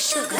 是个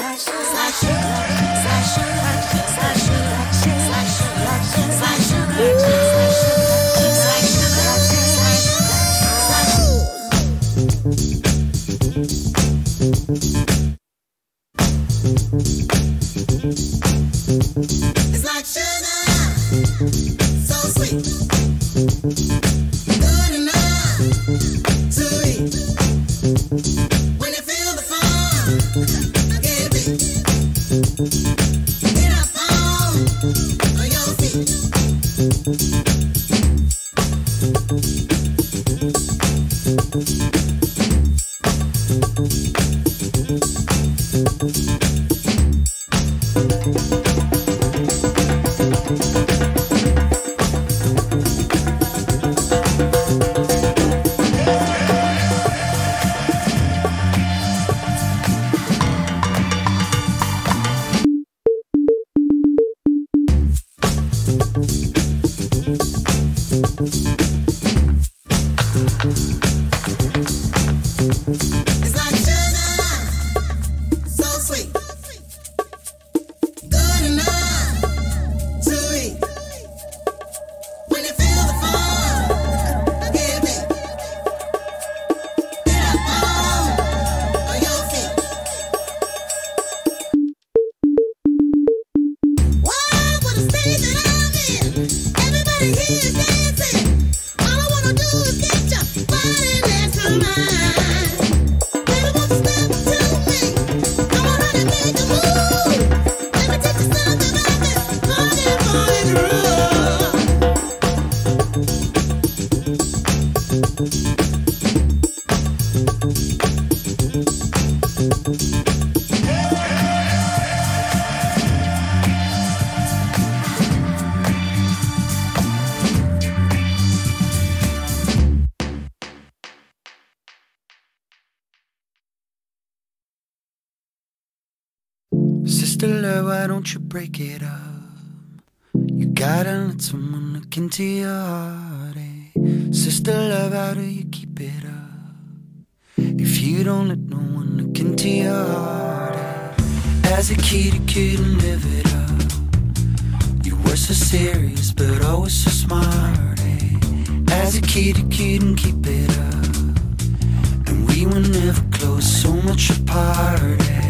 don't you break it up? You gotta let someone look into your heart. Eh? Sister love, how do you keep it up? If you don't let no one look into your heart. Eh? As a kid, you couldn't live it up. You were so serious, but always so smart. Eh? As a kid, you couldn't keep it up. And we were never close, so much apart.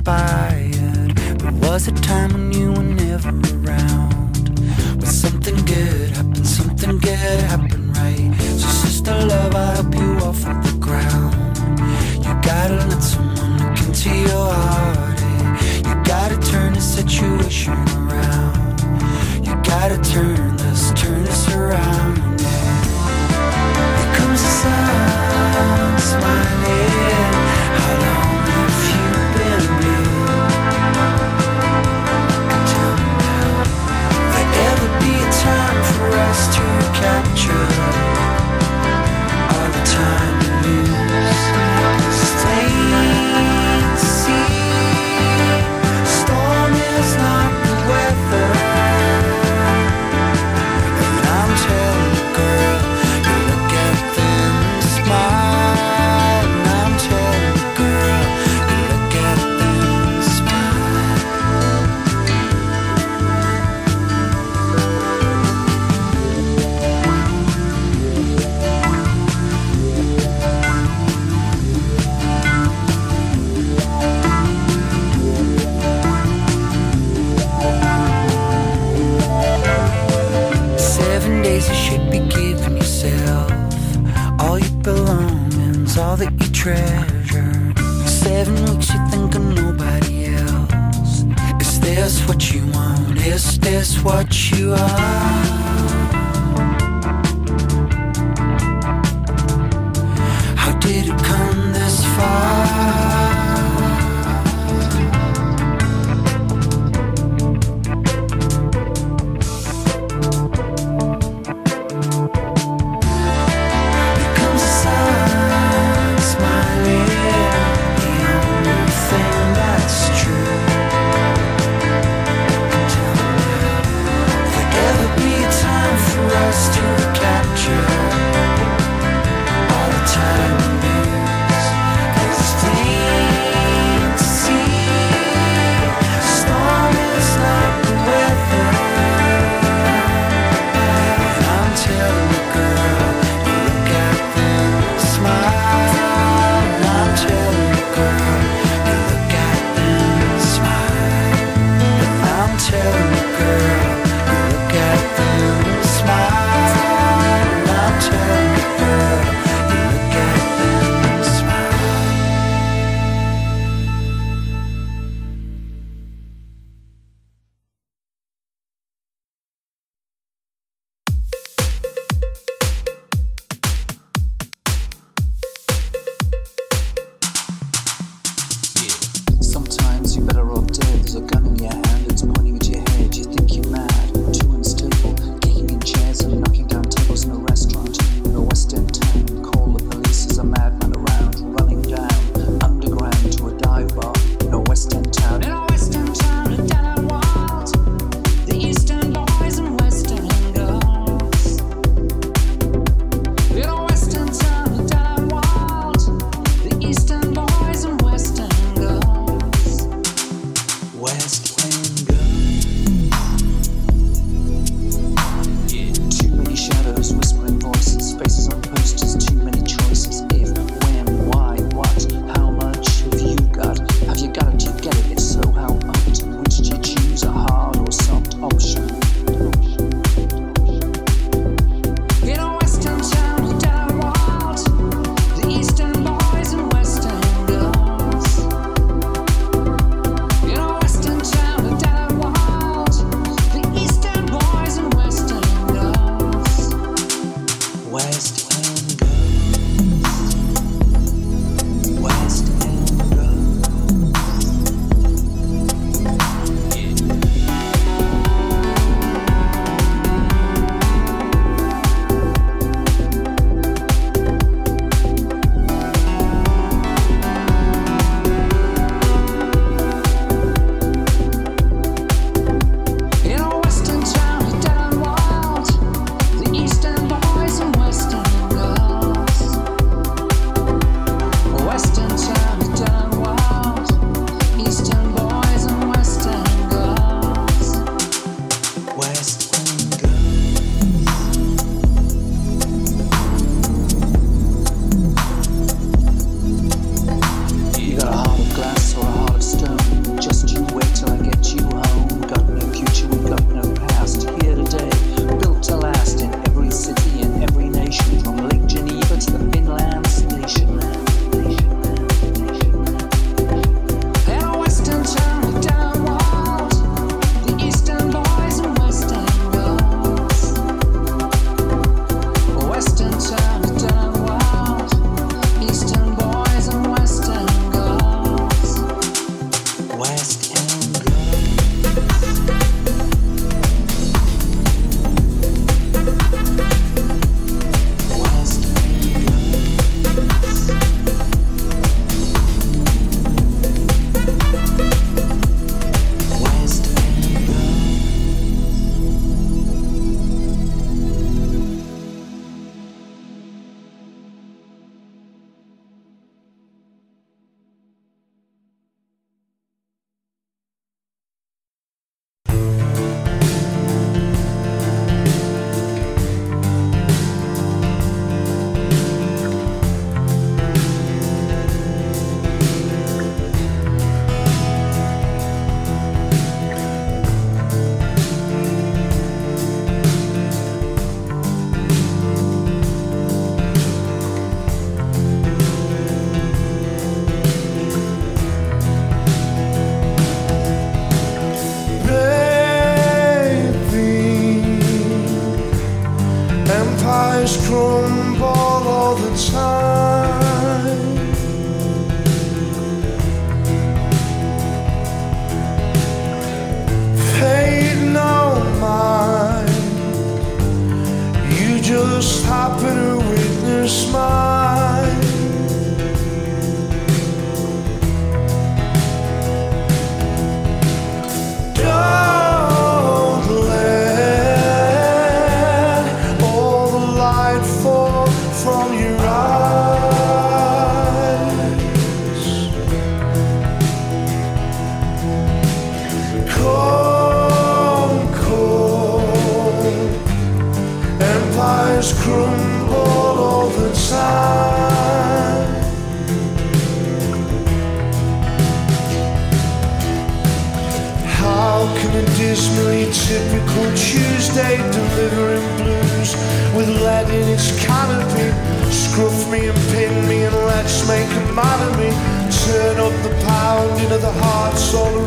inspired. But was a time when you were never around? When something good happened, something good happened, right? So, sister love, I help you off of the ground. You gotta let someone look into your heart. Eh? You gotta turn the situation around. You gotta turn this, turn this around.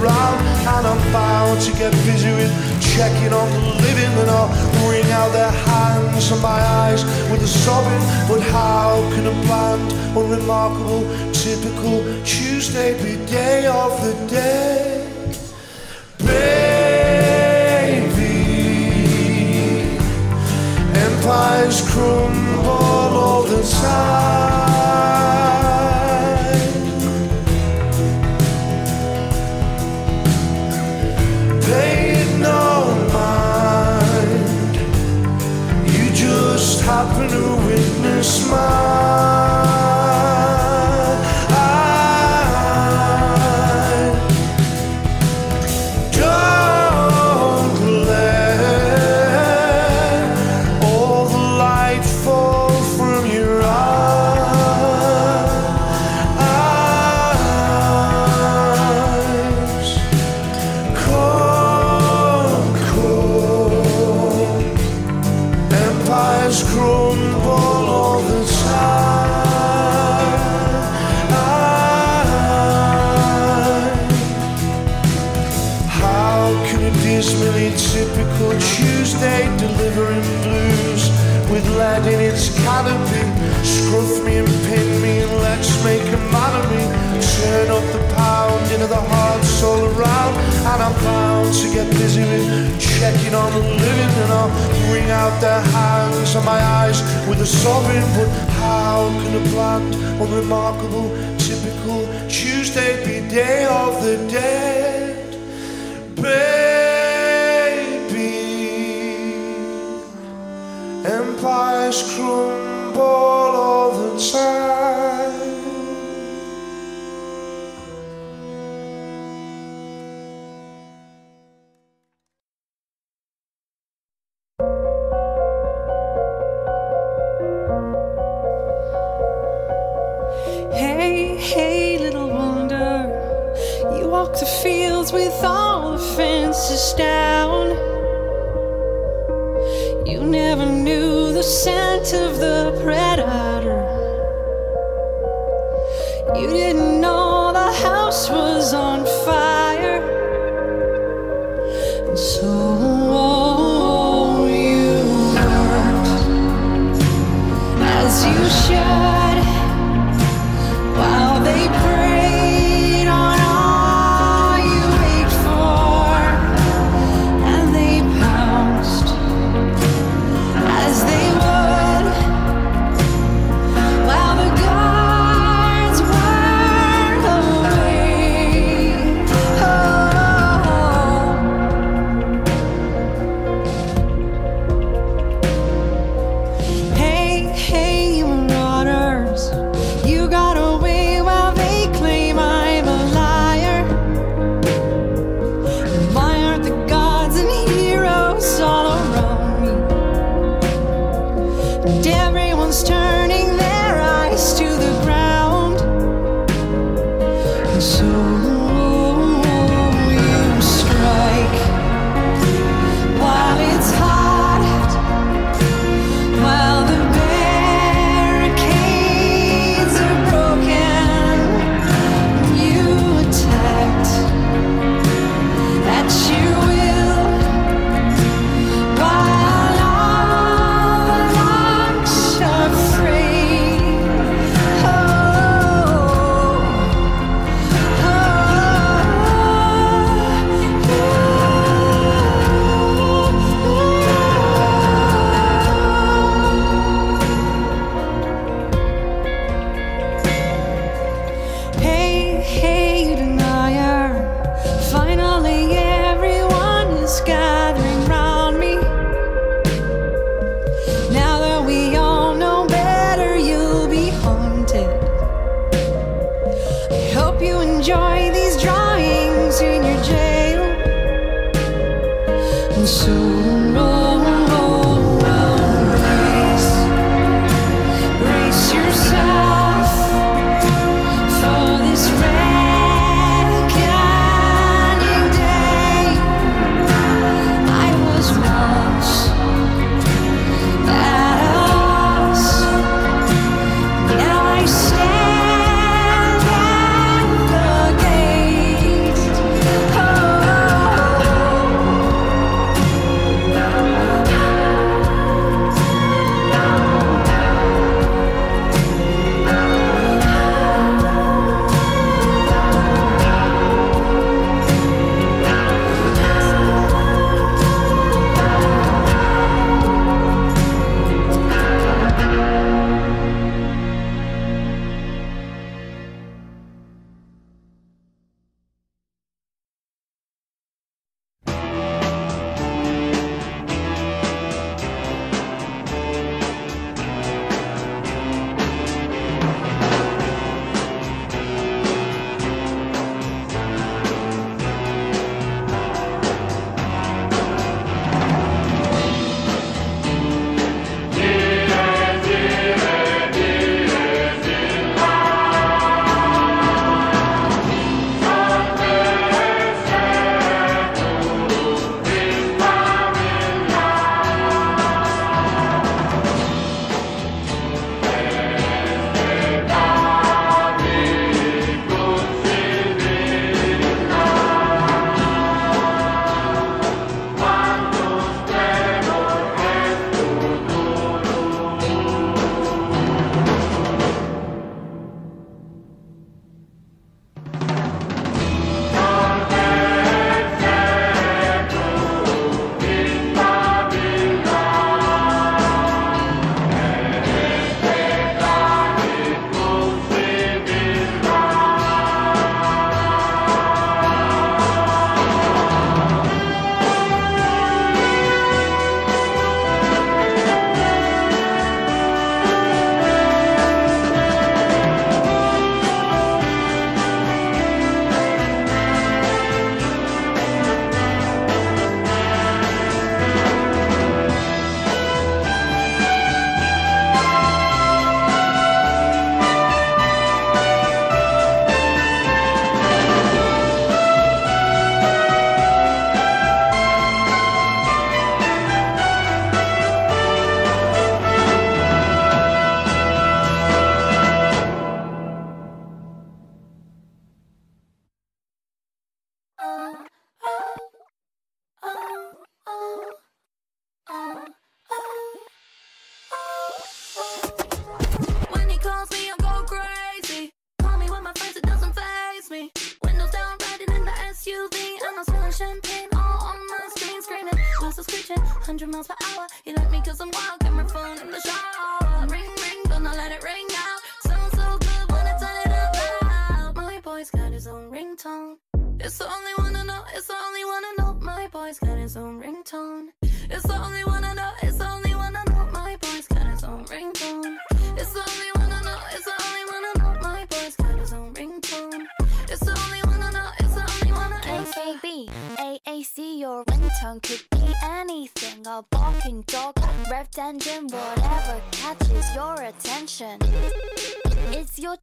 around and I'm bound to get busy with checking on the living. And I'll wring out their hands and my eyes with a sobbing. But how can a bland unremarkable, typical Tuesday be day of the day? Baby empires crumble all the time. happen to witness my to get busy with checking on the living and I'll wring out their hands and my eyes with a sobbing but how can a bland, unremarkable, typical Tuesday be day of the dead? Baby Empires crumble all the time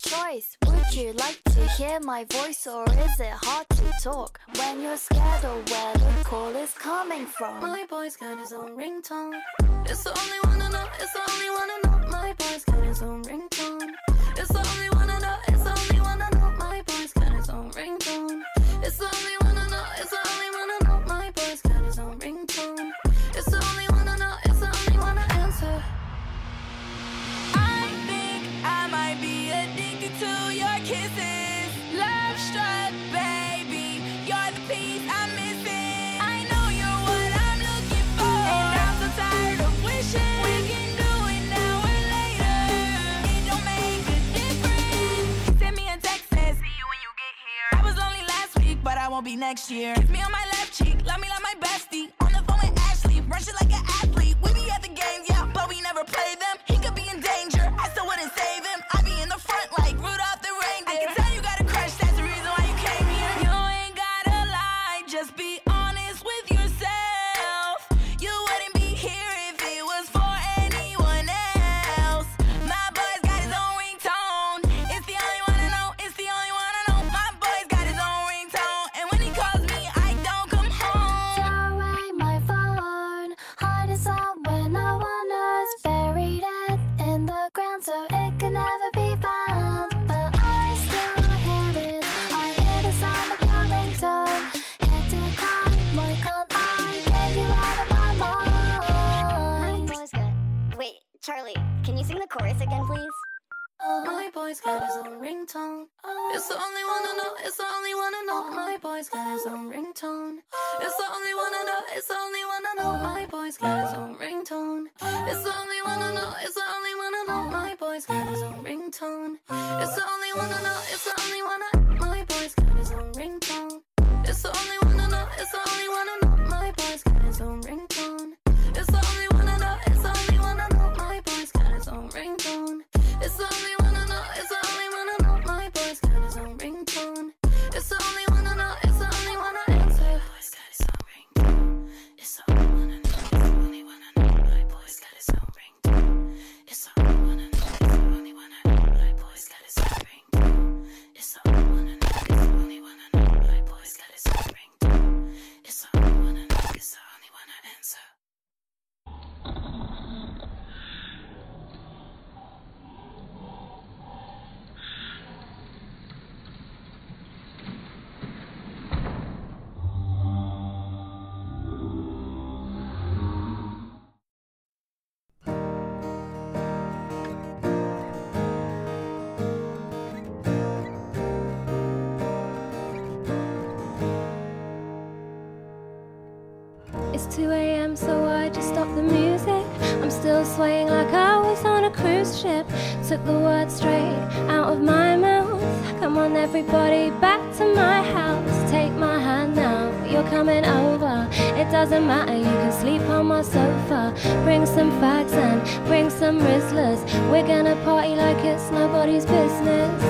choice. Would you like to hear my voice or is it hard to talk when you're scared of where the call is coming from? My boy's got his own ringtone. It's the only one I know, it's the only one I know. My boy's got his own ringtone. It's the only one I know, it's the only one I know. My boy's got his own ringtone. It's the only will be next year. Me on my left cheek, love me like my bestie. On the phone with Ashley, run like an athlete. We be at the games. 2 a.m., so I just stopped the music? I'm still swaying like I was on a cruise ship. Took the words straight out of my mouth. Come on, everybody, back to my house. Take my hand now, you're coming over. It doesn't matter, you can sleep on my sofa. Bring some fags and bring some Rizlas. We're gonna party like it's nobody's business.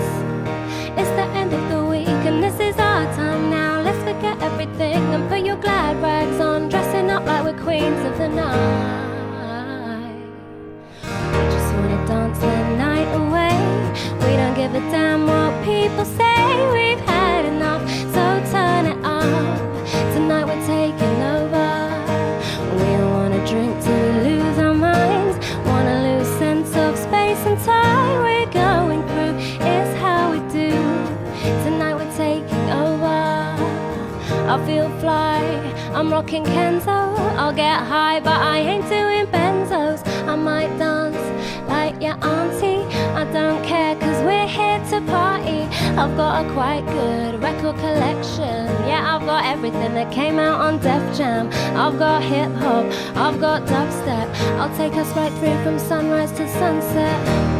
It's the end of the week, and this is our time now. Let's forget everything and put your glad rags on. Dress acting up like we're queens of the night. We just wanna dance the night away. We don't give a damn what people say. We've had enough, so turn it up. Tonight we're taking over. We don't wanna drink till we lose our minds. Wanna lose sense of space and time. We're going through. It's how we do. Tonight we're taking over. I feel fly. I'm rocking Kenzo. I'll get high, but I ain't doing benzos. I might dance like your auntie. I don't care, cause we're here to party. I've got a quite good record collection. Yeah, I've got everything that came out on Def Jam. I've got hip hop, I've got dubstep. I'll take us right through from sunrise to sunset.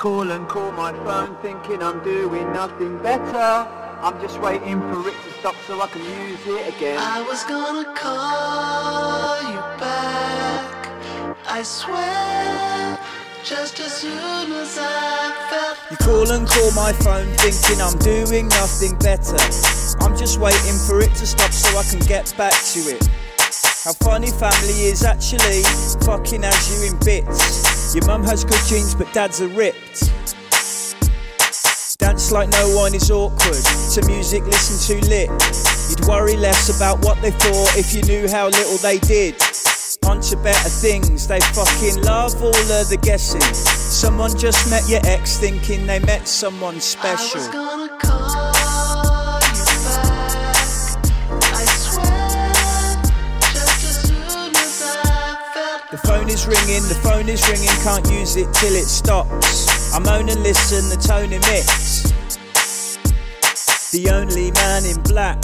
Call and call my phone thinking I'm doing nothing better. I'm just waiting for it to stop so I can use it again. I was gonna call you back. I swear, just as soon as I felt. You call and call my phone thinking I'm doing nothing better. I'm just waiting for it to stop so I can get back to it. How funny family is actually fucking as you in bits. Your mum has good jeans, but dad's are ripped. Dance like no one is awkward. To music, listen to lit. You'd worry less about what they thought if you knew how little they did. On to better things, they fucking love all of the guessing. Someone just met your ex thinking they met someone special. Is ringing, the phone is ringing, can't use it till it stops. I moan and listen, the tone emits. The only man in black.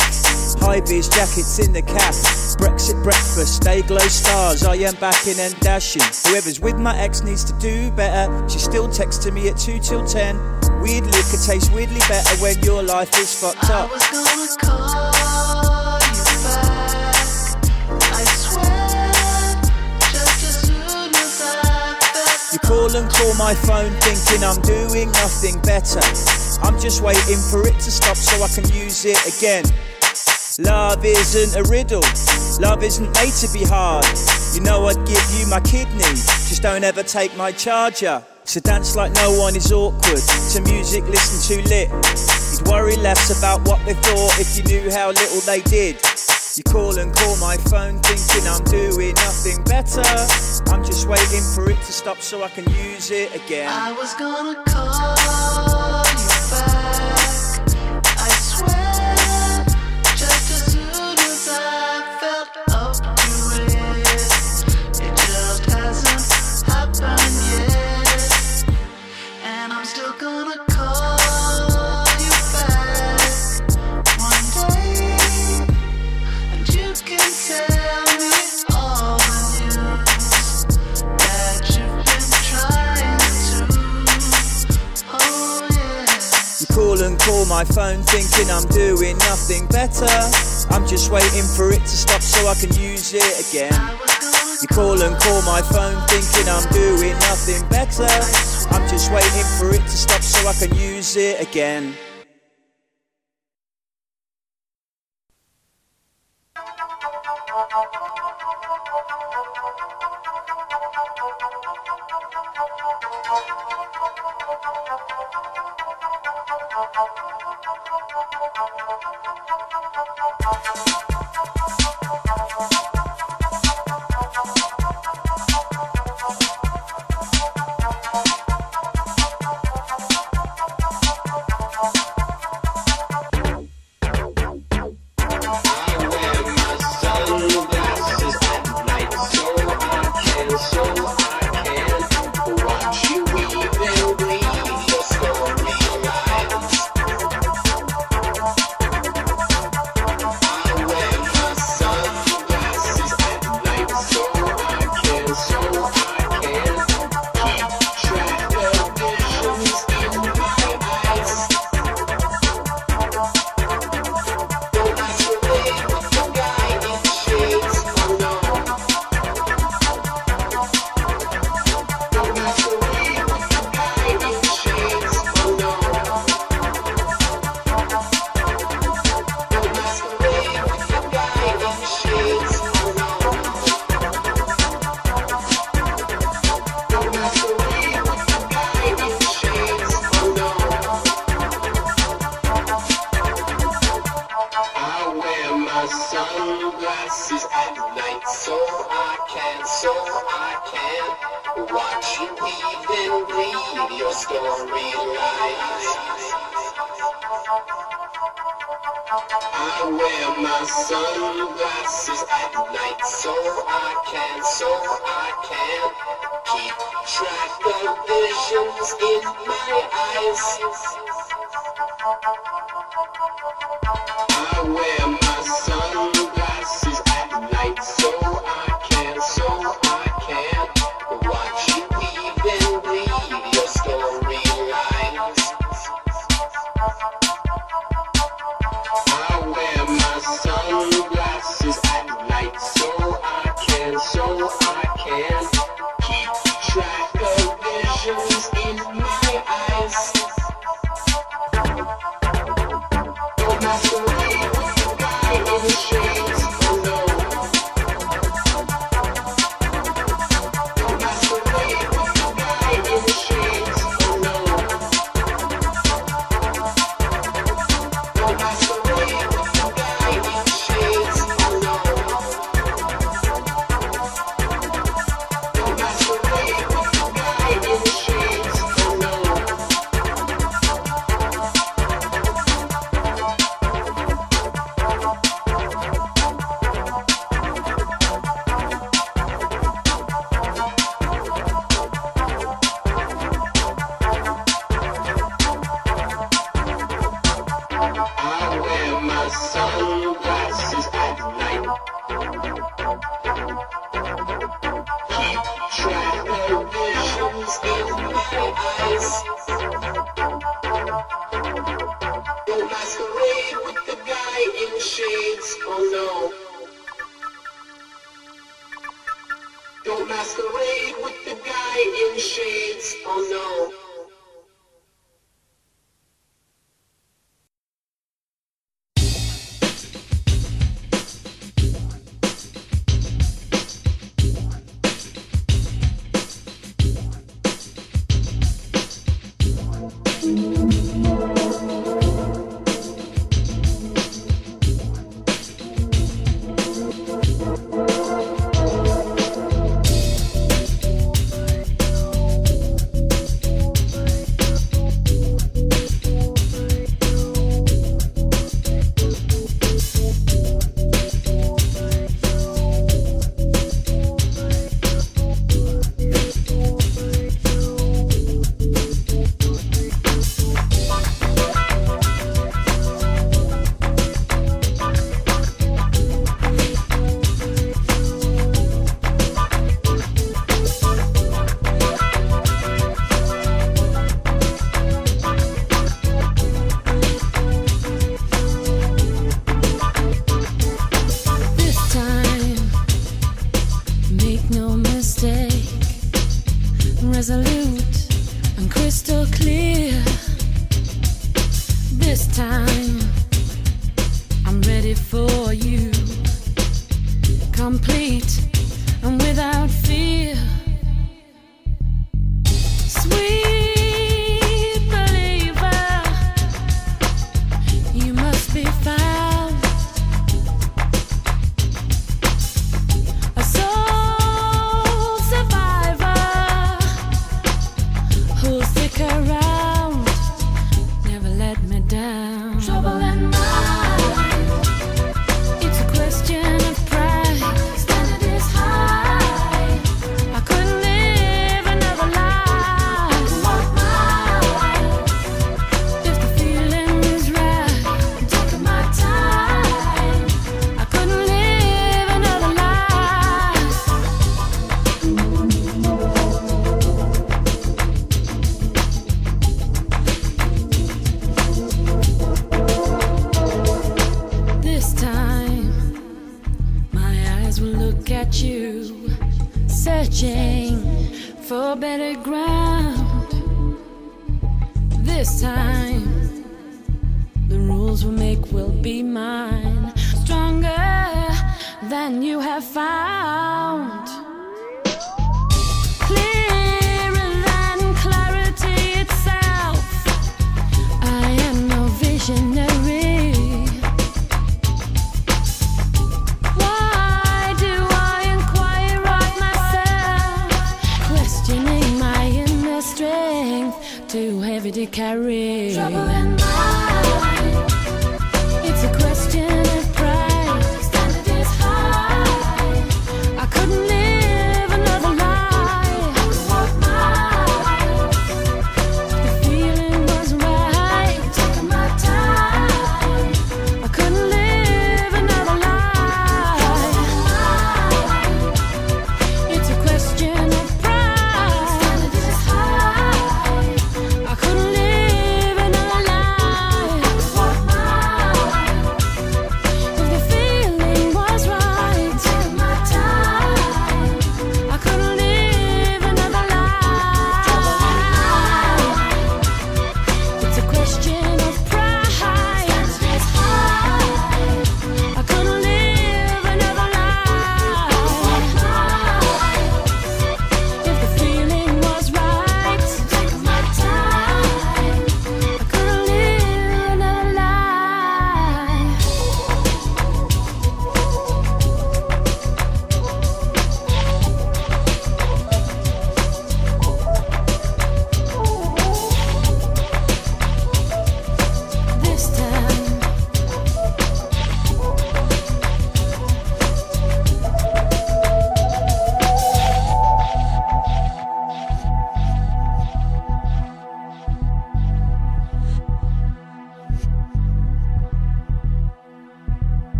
High vis jackets in the cap. Brexit breakfast, day glow stars. I am backing and dashing. Whoever's with my ex needs to do better. She still texting me at 2 till 10. Weird liquor tastes weirdly better when your life is fucked up. You call and call my phone thinking I'm doing nothing better. I'm just waiting for it to stop so I can use it again. Love isn't a riddle. Love isn't made to be hard. You know I'd give you my kidney, just don't ever take my charger. So dance like no one is awkward. To music, listen to lit. You'd worry less about what they thought if you knew how little they did. You call and call my phone thinking I'm doing nothing better. I'm just waiting for it to stop so I can use it again. I was gonna call you back. My phone thinking I'm doing nothing better. I'm just waiting for it to stop so I can use it again. You call and call my phone thinking I'm doing nothing better. I'm just waiting for it to stop so I can use it again.